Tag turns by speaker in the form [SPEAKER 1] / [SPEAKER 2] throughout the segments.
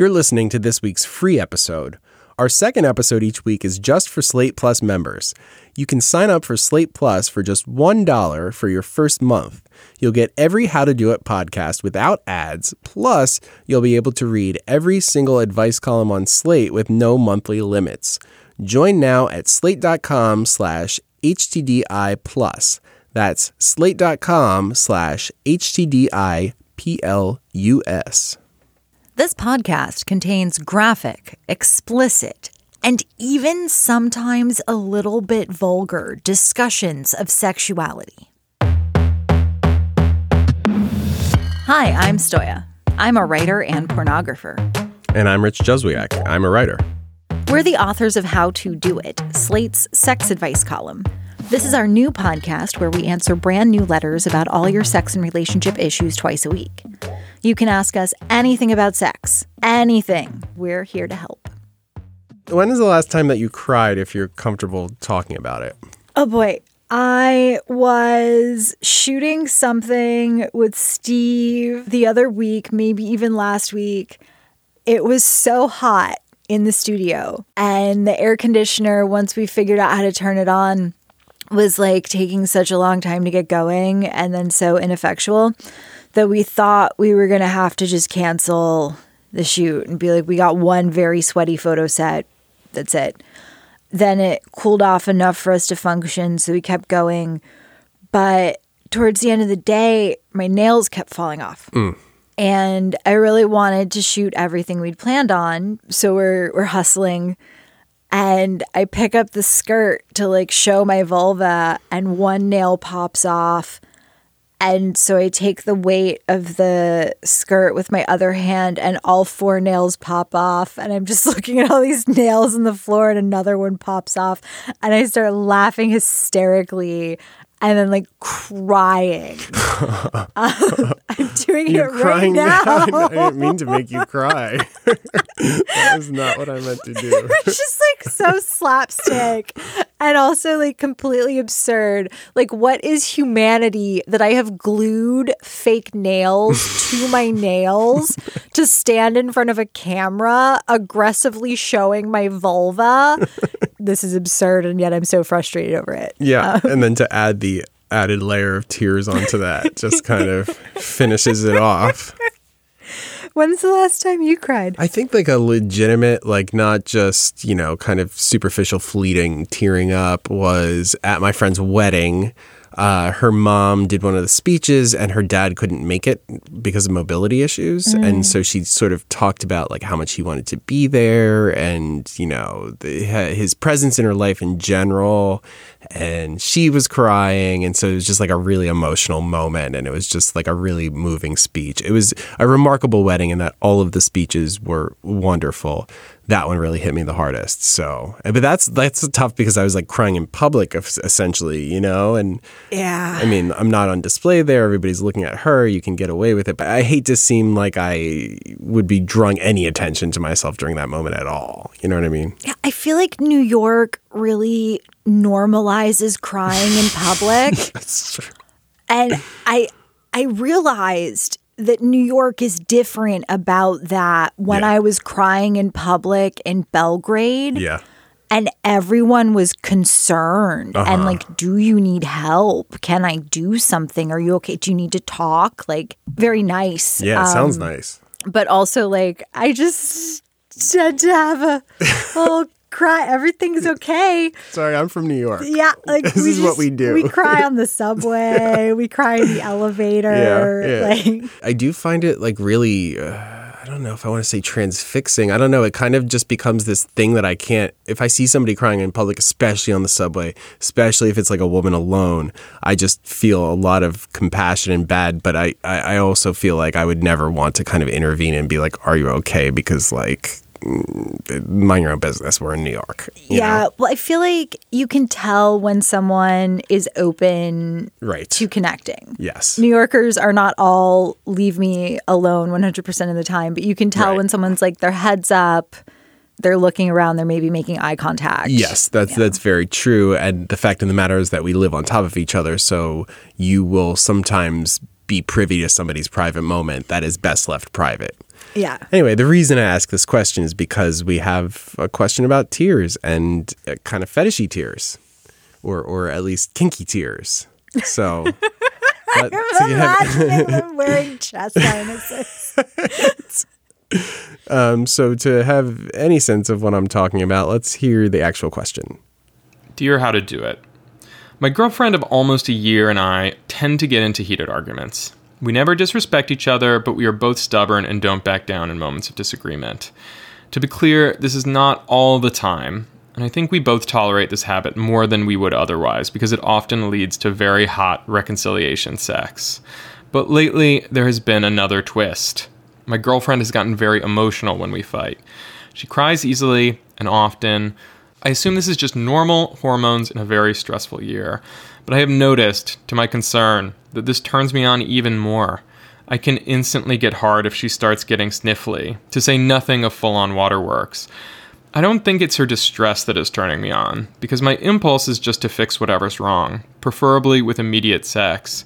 [SPEAKER 1] You're listening to this week's free episode. Our second episode each week is just for Slate Plus members. You can sign up for Slate Plus for just $1 for your first month. You'll get every How to Do It podcast without ads, plus, you'll be able to read every single advice column on Slate with no monthly limits. Join now at slate.com slash HTDI plus. That's slate.com slash HTDI PLUS.
[SPEAKER 2] This podcast contains graphic, explicit, and even sometimes a little bit vulgar discussions of sexuality. Hi, I'm Stoya. I'm a writer and pornographer.
[SPEAKER 1] And I'm Rich Juzwiak. I'm a writer.
[SPEAKER 2] We're the authors of How to Do It, Slate's sex advice column. This is our new podcast where we answer brand new letters about all your sex and relationship issues twice a week. You can ask us anything about sex, anything. We're here to help.
[SPEAKER 1] When is the last time that you cried if you're comfortable talking about it?
[SPEAKER 2] Oh boy. I was shooting something with Steve the other week, maybe even last week. It was so hot in the studio, and the air conditioner, once we figured out how to turn it on, was like taking such a long time to get going and then so ineffectual that we thought we were going to have to just cancel the shoot and be like, we got one very sweaty photo set. That's it. Then it cooled off enough for us to function. So we kept going. But towards the end of the day, my nails kept falling off.
[SPEAKER 1] Mm.
[SPEAKER 2] And I really wanted to shoot everything we'd planned on. So we're, we're hustling and I pick up the skirt to like show my vulva, and one nail pops off. And so I take the weight of the skirt with my other hand, and all four nails pop off. And I'm just looking at all these nails on the floor, and another one pops off. And I start laughing hysterically and then like crying. um, I'm doing
[SPEAKER 1] You're
[SPEAKER 2] it right
[SPEAKER 1] crying
[SPEAKER 2] now.
[SPEAKER 1] I didn't mean to make you cry. that was not what I meant to do.
[SPEAKER 2] it's just like so slapstick and also like completely absurd. Like, what is humanity that I have glued fake nails to my nails to stand in front of a camera, aggressively showing my vulva? This is absurd, and yet I'm so frustrated over it.
[SPEAKER 1] Yeah, um, and then to add the added layer of tears onto that just kind of finishes it off.
[SPEAKER 2] When's the last time you cried?
[SPEAKER 1] I think like a legitimate, like not just, you know, kind of superficial fleeting tearing up was at my friend's wedding. Uh, her mom did one of the speeches and her dad couldn't make it because of mobility issues. And so she sort of talked about like how much he wanted to be there and, you know, the, his presence in her life in general. And she was crying. And so it was just like a really emotional moment. And it was just like a really moving speech. It was a remarkable wedding in that all of the speeches were wonderful that one really hit me the hardest. So, eh, but that's that's tough because I was like crying in public, essentially, you know. And
[SPEAKER 2] Yeah.
[SPEAKER 1] I mean, I'm not on display there. Everybody's looking at her. You can get away with it, but I hate to seem like I would be drawing any attention to myself during that moment at all. You know what I mean?
[SPEAKER 2] Yeah, I feel like New York really normalizes crying in public.
[SPEAKER 1] That's true.
[SPEAKER 2] and I I realized that New York is different about that when
[SPEAKER 1] Yeah.
[SPEAKER 2] I was crying in public in Belgrade
[SPEAKER 1] Yeah.
[SPEAKER 2] and everyone was concerned and
[SPEAKER 1] Uh-huh.
[SPEAKER 2] like do you need help? Can I do something? Are you okay? Do you need to talk? Like very nice.
[SPEAKER 1] Yeah. It sounds
[SPEAKER 2] Um,
[SPEAKER 1] nice.
[SPEAKER 2] But also like I just had to have a little cry. Everything's okay.
[SPEAKER 1] Sorry, I'm from New York.
[SPEAKER 2] Yeah, like
[SPEAKER 1] This
[SPEAKER 2] we
[SPEAKER 1] is what we do.
[SPEAKER 2] We cry on the subway. we cry in the elevator.
[SPEAKER 1] Yeah, yeah.
[SPEAKER 2] Like
[SPEAKER 1] I do find it like really. Uh, I don't know if I want to say transfixing. I don't know. It kind of just becomes this thing that I can't. If I see somebody crying in public, especially on the subway, especially if it's like a woman alone, I just feel a lot of compassion and bad. But I, I, I also feel like I would never want to kind of intervene and be like, "Are you okay?" Because like mind your own business. We're in New York. you
[SPEAKER 2] yeah.
[SPEAKER 1] know?
[SPEAKER 2] Well, I feel like you can tell when someone is open
[SPEAKER 1] Right.
[SPEAKER 2] to connecting.
[SPEAKER 1] Yes.
[SPEAKER 2] New Yorkers are not all leave me alone 100% of the time, but you can tell
[SPEAKER 1] Right.
[SPEAKER 2] when someone's like their heads up, they're looking around, they're maybe making eye contact.
[SPEAKER 1] Yes, that's that's very true. And the fact of the matter is that we live on top of each other, so you will sometimes be privy to somebody's private moment that is best left private.
[SPEAKER 2] Yeah.
[SPEAKER 1] Anyway, the reason I ask this question is because we have a question about tears and uh, kind of fetishy tears, or or at least kinky tears. So. but
[SPEAKER 2] I'm
[SPEAKER 1] have-
[SPEAKER 2] them wearing chest harnesses.
[SPEAKER 1] um, so to have any sense of what I'm talking about, let's hear the actual question.
[SPEAKER 3] Dear How to Do It. My girlfriend of almost a year and I tend to get into heated arguments. We never disrespect each other, but we are both stubborn and don't back down in moments of disagreement. To be clear, this is not all the time, and I think we both tolerate this habit more than we would otherwise because it often leads to very hot reconciliation sex. But lately, there has been another twist. My girlfriend has gotten very emotional when we fight. She cries easily and often. I assume this is just normal hormones in a very stressful year, but I have noticed, to my concern, that this turns me on even more. I can instantly get hard if she starts getting sniffly, to say nothing of full on waterworks. I don't think it's her distress that is turning me on, because my impulse is just to fix whatever's wrong, preferably with immediate sex.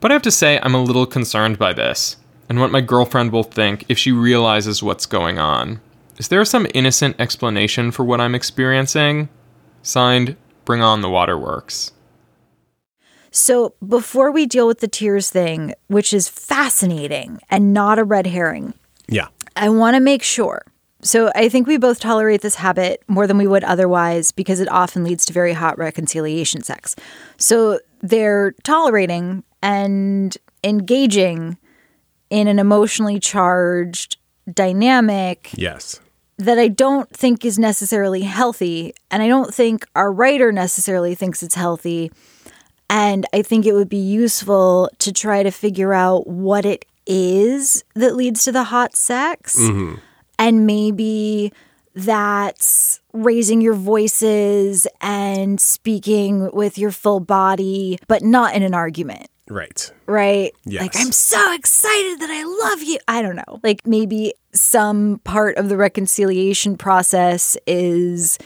[SPEAKER 3] But I have to say, I'm a little concerned by this, and what my girlfriend will think if she realizes what's going on. Is there some innocent explanation for what I'm experiencing? Signed, Bring On the Waterworks.
[SPEAKER 2] So, before we deal with the tears thing, which is fascinating and not a red herring,
[SPEAKER 1] Yeah.
[SPEAKER 2] I want to make sure. So, I think we both tolerate this habit more than we would otherwise because it often leads to very hot reconciliation sex. So, they're tolerating and engaging in an emotionally charged dynamic
[SPEAKER 1] Yes.
[SPEAKER 2] that I don't think is necessarily healthy. And I don't think our writer necessarily thinks it's healthy. And I think it would be useful to try to figure out what it is that leads to the hot sex. Mm-hmm. And maybe that's raising your voices and speaking with your full body, but not in an argument
[SPEAKER 1] Right.
[SPEAKER 2] right?
[SPEAKER 1] Yes.
[SPEAKER 2] Like, I'm so excited that I love you. I don't know. Like, maybe some part of the reconciliation process is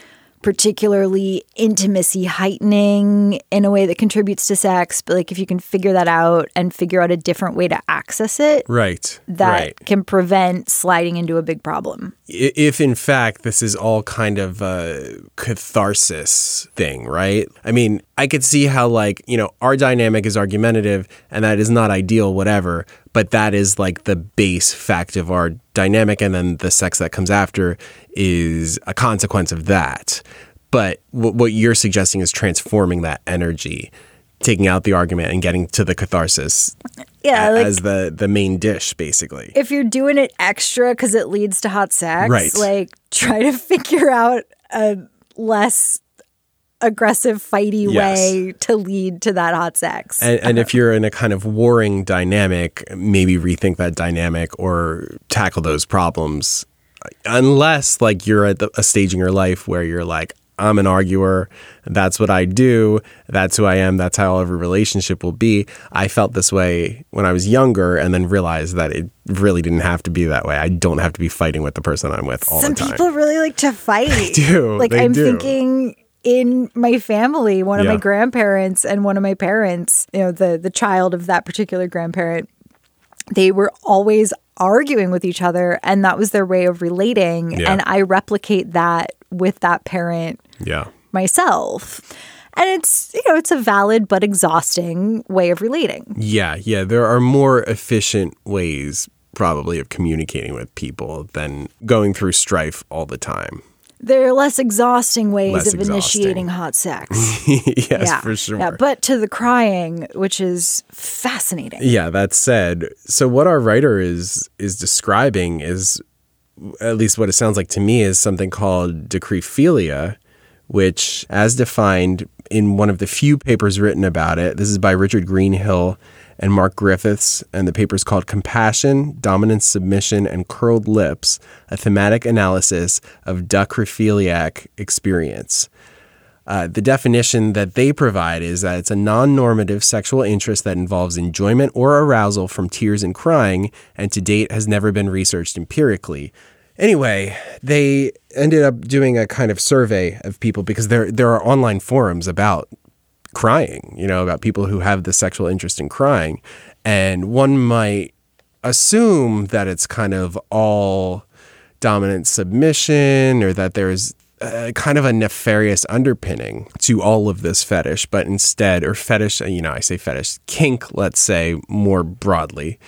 [SPEAKER 2] particularly intimacy heightening in a way that contributes to sex. But, like, if you can figure that out and figure out a different way to access it,
[SPEAKER 1] Right.
[SPEAKER 2] that
[SPEAKER 1] right.
[SPEAKER 2] can prevent sliding into a big problem.
[SPEAKER 1] If in fact this is all kind of a catharsis thing, right? I mean, I could see how like, you know, our dynamic is argumentative and that is not ideal whatever, but that is like the base fact of our dynamic and then the sex that comes after is a consequence of that. But what you're suggesting is transforming that energy, taking out the argument and getting to the catharsis
[SPEAKER 2] Yeah.
[SPEAKER 1] a-
[SPEAKER 2] Like,
[SPEAKER 1] as the the main dish basically.
[SPEAKER 2] if you're doing it extra because it leads to hot sex,
[SPEAKER 1] Right.
[SPEAKER 2] like try to figure out a less aggressive, fighty
[SPEAKER 1] Yes.
[SPEAKER 2] way to lead to that hot sex.
[SPEAKER 1] And, and if you're in a kind of warring dynamic, maybe rethink that dynamic or tackle those problems. Unless, like, you're at the, a stage in your life where you're like, I'm an arguer. That's what I do. That's who I am. That's how every relationship will be. I felt this way when I was younger and then realized that it really didn't have to be that way. I don't have to be fighting with the person I'm with all
[SPEAKER 2] Some
[SPEAKER 1] the time.
[SPEAKER 2] people really like to fight. They
[SPEAKER 1] do.
[SPEAKER 2] Like
[SPEAKER 1] They
[SPEAKER 2] I'm
[SPEAKER 1] do.
[SPEAKER 2] thinking in my family, one of my grandparents and one of my parents, you know, the the child of that particular grandparent, they were always arguing with each other and that was their way of relating.
[SPEAKER 1] Yeah.
[SPEAKER 2] And I replicate that with that parent
[SPEAKER 1] yeah.
[SPEAKER 2] myself. And it's, you know, it's a valid but exhausting way of relating.
[SPEAKER 1] Yeah, yeah. There are more efficient ways, probably, of communicating with people than going through strife all the time.
[SPEAKER 2] There are less exhausting ways
[SPEAKER 1] Less
[SPEAKER 2] of
[SPEAKER 1] exhausting.
[SPEAKER 2] initiating hot sex.
[SPEAKER 1] yes,
[SPEAKER 2] yeah,
[SPEAKER 1] for sure.
[SPEAKER 2] Yeah, but to the crying, which is fascinating.
[SPEAKER 1] Yeah, that said, so what our writer is is describing is at least what it sounds like to me is something called dacryphilia, which as defined in one of the few papers written about it, this is by Richard Greenhill and Mark Griffiths, and the paper is called Compassion, Dominance, Submission, and Curled Lips A Thematic Analysis of Dacryphiliac Experience. Uh, the definition that they provide is that it's a non normative sexual interest that involves enjoyment or arousal from tears and crying, and to date has never been researched empirically. Anyway, they ended up doing a kind of survey of people because there there are online forums about crying, you know, about people who have the sexual interest in crying. And one might assume that it's kind of all dominant submission or that there's kind of a nefarious underpinning to all of this fetish, but instead, or fetish, you know, I say fetish, kink, let's say more broadly.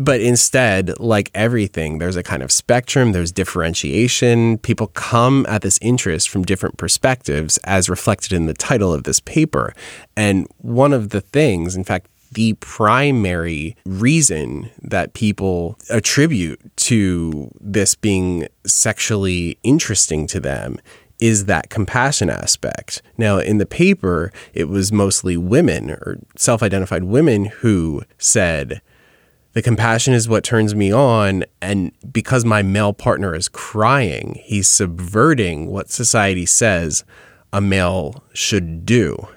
[SPEAKER 1] But instead, like everything, there's a kind of spectrum, there's differentiation. People come at this interest from different perspectives, as reflected in the title of this paper. And one of the things, in fact, the primary reason that people attribute to this being sexually interesting to them is that compassion aspect. Now, in the paper, it was mostly women or self identified women who said, the compassion is what turns me on. And because my male partner is crying, he's subverting what society says a male should do.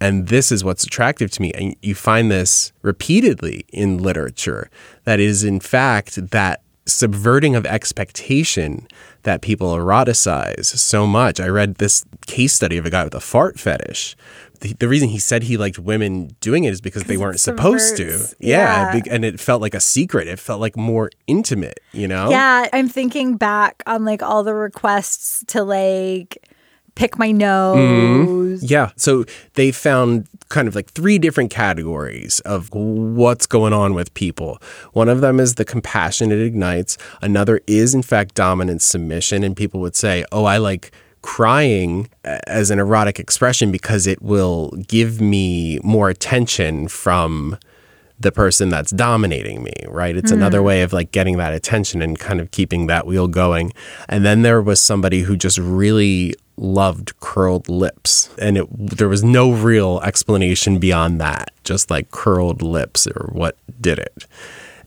[SPEAKER 1] And this is what's attractive to me. And you find this repeatedly in literature that is, in fact, that subverting of expectation that people eroticize so much. I read this case study of a guy with a fart fetish. The, the reason he said he liked women doing it is because they weren't supposed to. Yeah.
[SPEAKER 2] Yeah.
[SPEAKER 1] And it felt like a secret. It felt like more intimate, you know?
[SPEAKER 2] Yeah, I'm thinking back on like all the requests to like pick my mm-hmm. nose.
[SPEAKER 1] Yeah. So they found kind of like three different categories of what's going on with people. One of them is the compassion it ignites. Another is, in fact, dominant submission. And people would say, oh, I like crying as an erotic expression because it will give me more attention from the person that's dominating me, right? It's another mm. way of like getting that attention and kind of keeping that wheel going. And then there was somebody who just really loved curled lips and it there was no real explanation beyond that, just like curled lips or what did it.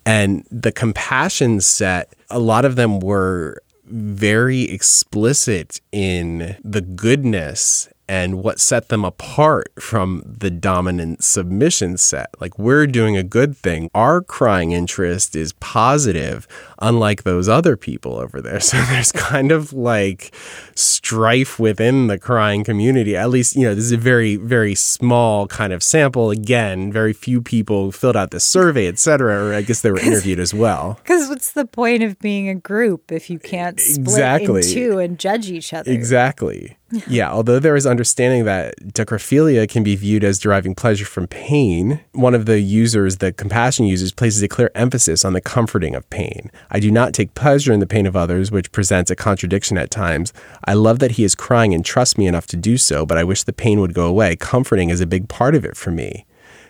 [SPEAKER 1] And the compassion set, a lot of them were very explicit in the goodness and what set them apart from the dominant submission set. Like, we're doing a good thing. Our crying interest is positive, unlike those other people over there. So there's kind of like strife within the crying community. At least, you know, this is a very, very small kind of sample. Again, very few people filled out this survey, et cetera, or I guess they were interviewed as well.
[SPEAKER 2] Because what's the point of being a group if you can't split
[SPEAKER 1] Exactly.
[SPEAKER 2] in two and judge each other?
[SPEAKER 1] Exactly. Yeah, although there is understanding that dacryphilia can be viewed as deriving pleasure from pain, one of the users, the compassion users, places a clear emphasis on the comforting of pain. I do not take pleasure in the pain of others, which presents a contradiction at times. I love that he is crying and trusts me enough to do so, but I wish the pain would go away. Comforting is a big part of it for me.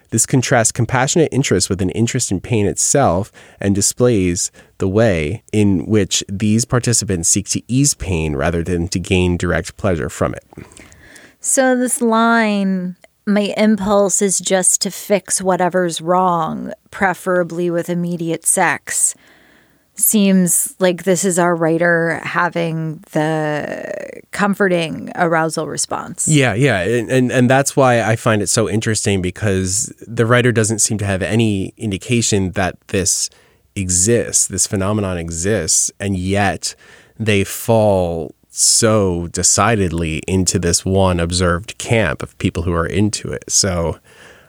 [SPEAKER 1] This contrasts compassionate interest with an interest in pain itself and displays the way in which these participants seek to ease pain rather than to gain direct pleasure from it.
[SPEAKER 2] So this line, my impulse is just to fix whatever's wrong, preferably with immediate sex. Seems like this is our writer having the comforting arousal response.
[SPEAKER 1] Yeah, yeah, and, and and that's why I find it so interesting because the writer doesn't seem to have any indication that this exists, this phenomenon exists, and yet they fall so decidedly into this one observed camp of people who are into it. So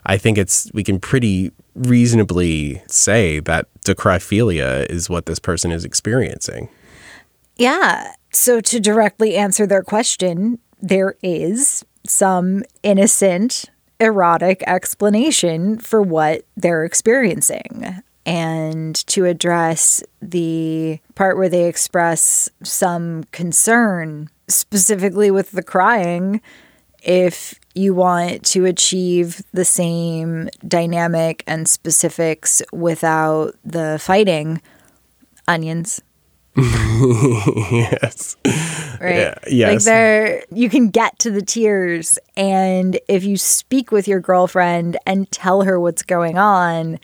[SPEAKER 1] I think it's we can pretty reasonably say that dacryphilia is what this person is experiencing.
[SPEAKER 2] Yeah. So to directly answer their question, there is some innocent erotic explanation for what they're experiencing. And to address the part where they express some concern, specifically with the crying, if you want to achieve the same dynamic and specifics without the fighting, onions.
[SPEAKER 1] yes.
[SPEAKER 2] right?
[SPEAKER 1] Yeah, yes.
[SPEAKER 2] Like there you can get to the tears and if you speak with your girlfriend and tell her what's going on,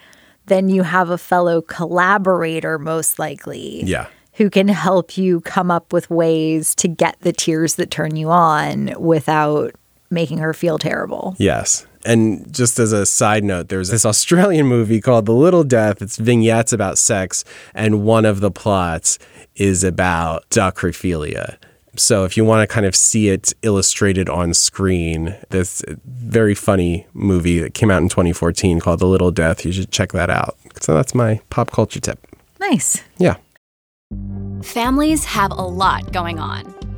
[SPEAKER 2] then you have a fellow collaborator most likely.
[SPEAKER 1] Yeah.
[SPEAKER 2] Who can help you come up with ways to get the tears that turn you on without making her feel terrible.
[SPEAKER 1] Yes. And just as a side note, there's this Australian movie called The Little Death. It's vignettes about sex, and one of the plots is about dacryphilia. So if you want to kind of see it illustrated on screen, this very funny movie that came out in 2014 called The Little Death, you should check that out. So that's my pop culture tip.
[SPEAKER 2] Nice.
[SPEAKER 1] Yeah.
[SPEAKER 4] Families have a lot going on.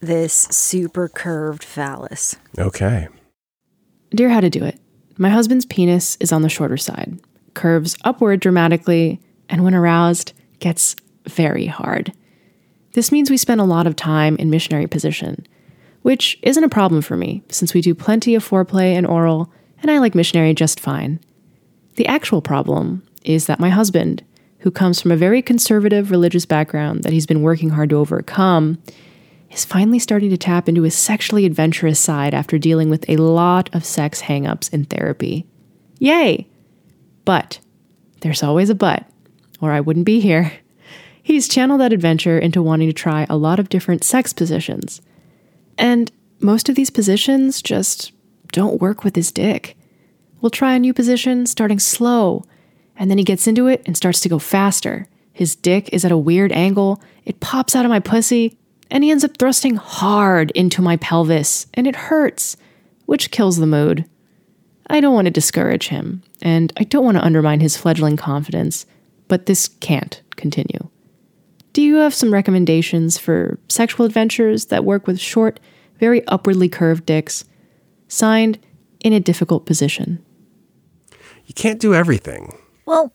[SPEAKER 2] this super curved phallus.
[SPEAKER 1] Okay.
[SPEAKER 5] Dear How to Do It. My husband's penis is on the shorter side, curves upward dramatically, and when aroused, gets very hard. This means we spend a lot of time in missionary position, which isn't a problem for me since we do plenty of foreplay and oral, and I like missionary just fine. The actual problem is that my husband, who comes from a very conservative religious background that he's been working hard to overcome, is finally starting to tap into his sexually adventurous side after dealing with a lot of sex hangups in therapy. Yay! But there's always a but, or I wouldn't be here. He's channeled that adventure into wanting to try a lot of different sex positions. And most of these positions just don't work with his dick. We'll try a new position starting slow, and then he gets into it and starts to go faster. His dick is at a weird angle, it pops out of my pussy, and he ends up thrusting hard into my pelvis, and it hurts, which kills the mood. I don't want to discourage him, and I don't want to undermine his fledgling confidence, but this can't continue. Do you have some recommendations for sexual adventures that work with short, very upwardly curved dicks? Signed, in a difficult position.
[SPEAKER 1] You can't do everything.
[SPEAKER 2] Well,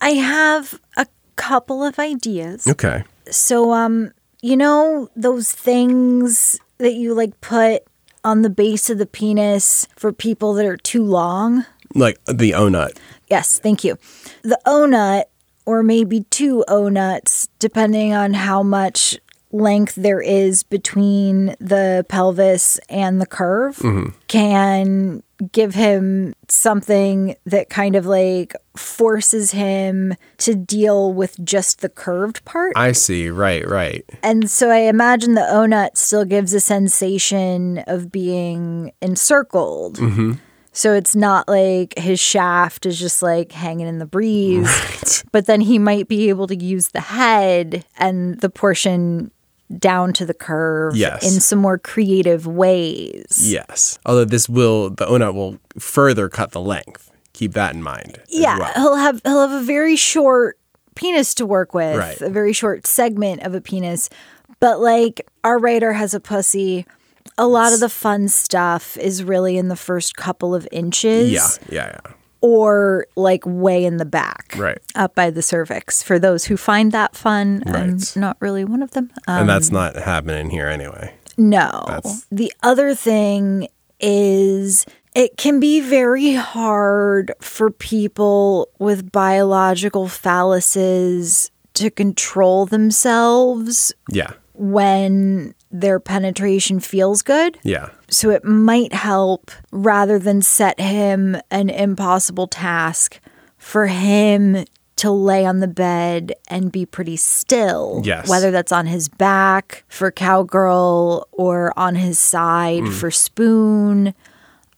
[SPEAKER 2] I have a couple of ideas.
[SPEAKER 1] Okay.
[SPEAKER 2] So, um, you know those things that you like put on the base of the penis for people that are too long?
[SPEAKER 1] Like the OhNut.
[SPEAKER 2] Yes, thank you. The OhNut, or maybe two OhNuts, depending on how much length there is between the pelvis and the curve, mm-hmm. can give him something that kind of like forces him to deal with just the curved part.
[SPEAKER 1] I see. Right, right.
[SPEAKER 2] And so I imagine the OhNut still gives a sensation of being encircled. Mm-hmm. So it's not like his shaft is just like hanging in the breeze, but then he might be able to use the head and the portion down to the curve
[SPEAKER 1] Yes.
[SPEAKER 2] in some more creative ways.
[SPEAKER 1] Yes. Although this will, the OhNut will further cut the length. Keep that in mind.
[SPEAKER 2] Yeah,
[SPEAKER 1] well.
[SPEAKER 2] he'll have he'll have a very short penis to work with,
[SPEAKER 1] Right.
[SPEAKER 2] a very short segment of a penis. But like our writer has a pussy. A lot of the fun stuff is really in the first couple of inches.
[SPEAKER 1] Yeah, yeah, yeah.
[SPEAKER 2] Or like way in the back.
[SPEAKER 1] Right.
[SPEAKER 2] Up by the cervix. For those who find that fun, I'm not really one of them. Um,
[SPEAKER 1] and that's not happening here anyway.
[SPEAKER 2] no.
[SPEAKER 1] That's-
[SPEAKER 2] The other thing is it can be very hard for people with biological phalluses to control themselves
[SPEAKER 1] Yeah,
[SPEAKER 2] when their penetration feels good.
[SPEAKER 1] yeah.
[SPEAKER 2] So it might help rather than set him an impossible task for him to lay on the bed and be pretty still.
[SPEAKER 1] Yes.
[SPEAKER 2] Whether that's on his back for cowgirl or on his side
[SPEAKER 1] Mm.
[SPEAKER 2] for spoon,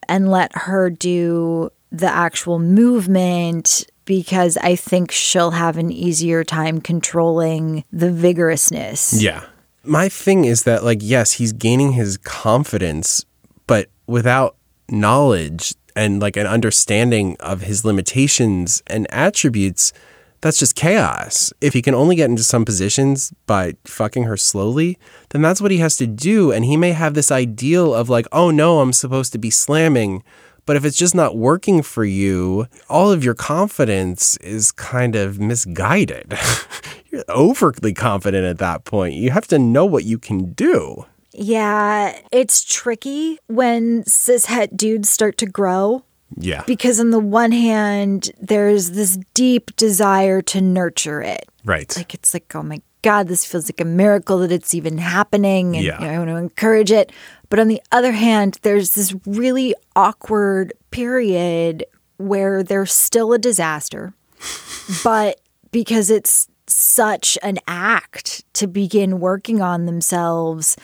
[SPEAKER 2] and let her do the actual movement because I think she'll have an easier time controlling the vigorousness.
[SPEAKER 1] Yeah. My thing is that, like, yes, he's gaining his confidence, but without knowledge and like an understanding of his limitations and attributes, that's just chaos. If he can only get into some positions by fucking her slowly, then that's what he has to do. And he may have this ideal of, like, oh no, I'm supposed to be slamming. But if it's just not working for you, all of your confidence is kind of misguided. You're overly confident at that point. You have to know what you can do.
[SPEAKER 2] Yeah, it's tricky when cishet dudes start to grow
[SPEAKER 1] Yeah.
[SPEAKER 2] because, on the one hand, there's this deep desire to nurture it.
[SPEAKER 1] right.
[SPEAKER 2] Like, it's like, oh my God, this feels like a miracle that it's even happening. And
[SPEAKER 1] Yeah.
[SPEAKER 2] you know, I want to encourage it. But on the other hand, there's this really awkward period where there's still a disaster. but because it's such an act to begin working on themselves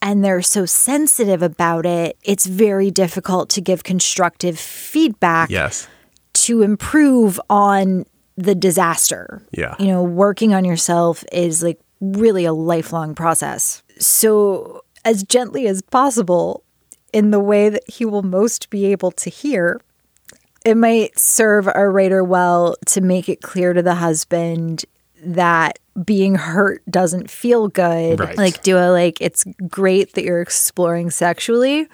[SPEAKER 2] and they're so sensitive about it, it's very difficult to give constructive feedback
[SPEAKER 1] yes.
[SPEAKER 2] to improve on the disaster.
[SPEAKER 1] Yeah.
[SPEAKER 2] You know, working on yourself is like really a lifelong process. So, as gently as possible, in the way that he will most be able to hear, it might serve our writer well to make it clear to the husband that being hurt doesn't feel good.
[SPEAKER 1] Right.
[SPEAKER 2] Like, do a like, it's great that you're exploring sexually.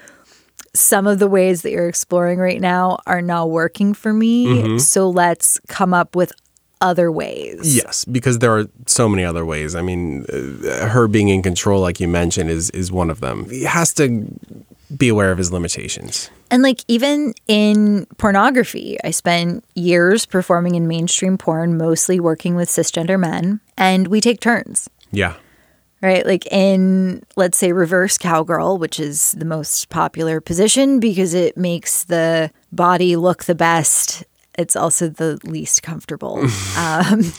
[SPEAKER 2] Some of the ways that you're exploring right now are not working for me.
[SPEAKER 1] Mm-hmm.
[SPEAKER 2] So let's come up with other ways.
[SPEAKER 1] Yes, because there are so many other ways. I mean, uh, her being in control, like you mentioned, is is one of them. He has to be aware of his limitations.
[SPEAKER 2] And like even in pornography, I spent years performing in mainstream porn, mostly working with cisgender men, and we take turns.
[SPEAKER 1] Yeah.
[SPEAKER 2] right? Like in, let's say, reverse cowgirl, which is the most popular position because it makes the body look the best. It's also the least comfortable. um,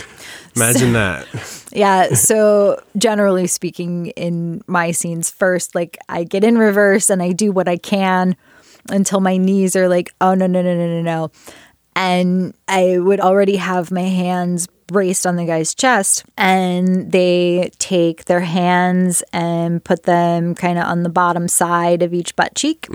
[SPEAKER 1] Imagine that.
[SPEAKER 2] yeah. So, generally speaking, in my scenes, first, like I get in reverse and I do what I can until my knees are like, oh, no, no, no, no, no, no. And I would already have my hands braced on the guy's chest, and they take their hands and put them kind of on the bottom side of each butt cheek,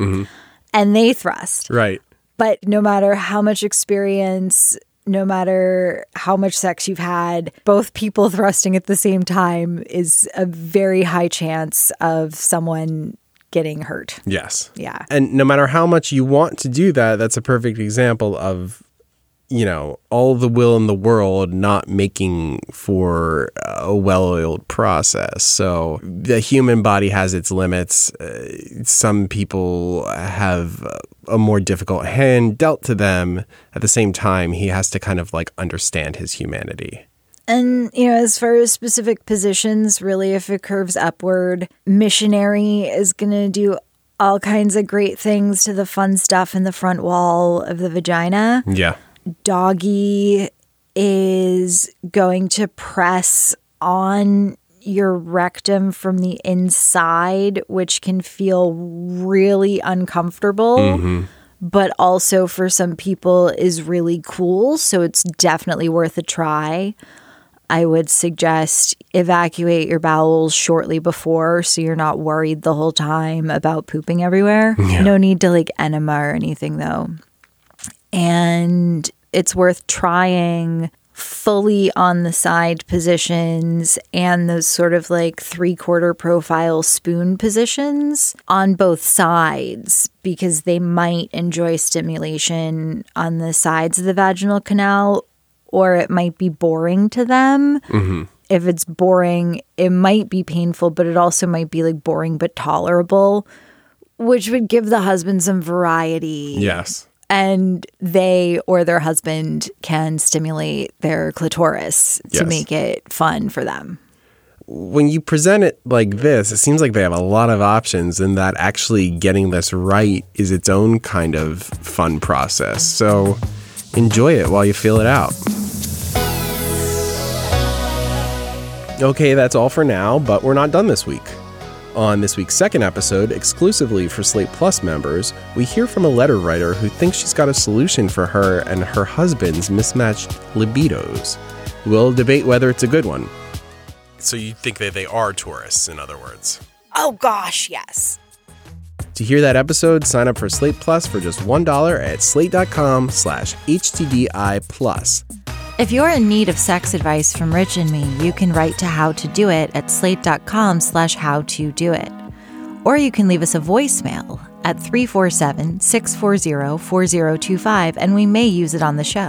[SPEAKER 2] and they thrust.
[SPEAKER 1] Right.
[SPEAKER 2] But no matter how much experience, no matter how much sex you've had, both people thrusting at the same time is a very high chance of someone getting hurt.
[SPEAKER 1] Yes.
[SPEAKER 2] Yeah.
[SPEAKER 1] And no matter how much you want to do that, that's a perfect example of, you know, all the will in the world not making for a well oiled process. So the human body has its limits. Uh, some people have a more difficult hand dealt to them. At the same time, he has to kind of like understand his humanity.
[SPEAKER 2] And, you know, as far as specific positions, really, if it curves upward, missionary is going to do all kinds of great things to the fun stuff in the front wall of the vagina.
[SPEAKER 1] Yeah.
[SPEAKER 2] Doggy is going to press on your rectum from the inside, which can feel really uncomfortable. Mm-hmm. But also for some people is really cool. So it's definitely worth a try. I would suggest evacuate your bowels shortly before so you're not worried the whole time about pooping everywhere. No need to like enema or anything though and it's worth trying fully on the side positions and those sort of like three quarter profile spoon positions on both sides because they might enjoy stimulation on the sides of the vaginal canal or it might be boring to them. Mm-hmm. If it's boring, it might be painful, but it also might be like boring but tolerable, which would give the husband some variety
[SPEAKER 1] Yes.
[SPEAKER 2] And they or their husband can stimulate their clitoris to
[SPEAKER 1] Yes.
[SPEAKER 2] make it fun for them.
[SPEAKER 1] when you present it like this, it seems like they have a lot of options, and that actually getting this right is its own kind of fun process. So enjoy it while you feel it out. Okay, that's all for now, but we're not done this week. On this week's second episode, exclusively for Slate Plus members, we hear from a letter writer who thinks she's got a solution for her and her husband's mismatched libidos. We'll debate whether it's a good one. So you think that they are tourists, in other words?
[SPEAKER 6] Oh gosh, yes.
[SPEAKER 1] To hear that episode, sign up for Slate Plus for just $1 at slate.com slash HTDI plus.
[SPEAKER 2] If you're in need of sex advice from Rich and me, you can write to How to Do It at slate.com slash how to do it. Or you can leave us a voicemail at 347 640 4025 and we may use it on the show.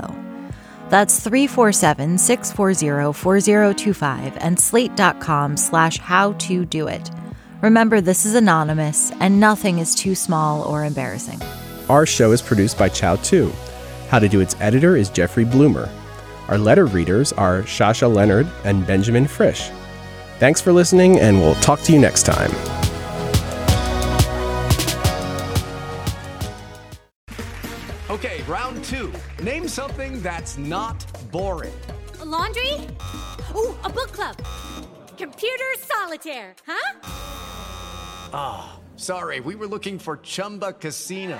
[SPEAKER 2] That's 347 640 4025 and slate.com slash how to do it. Remember, this is anonymous and nothing is too small or embarrassing.
[SPEAKER 1] Our show is produced by Chow 2. How to Do It's editor is Jeffrey Bloomer. Our letter readers are Shasha Leonard and Benjamin Frisch. Thanks for listening, and we'll talk to you next time.
[SPEAKER 7] Okay, round two. Name something that's not boring.
[SPEAKER 8] A laundry? Ooh, a book club. Computer solitaire, huh?
[SPEAKER 7] Ah, oh, sorry, we were looking for Chumba Casino.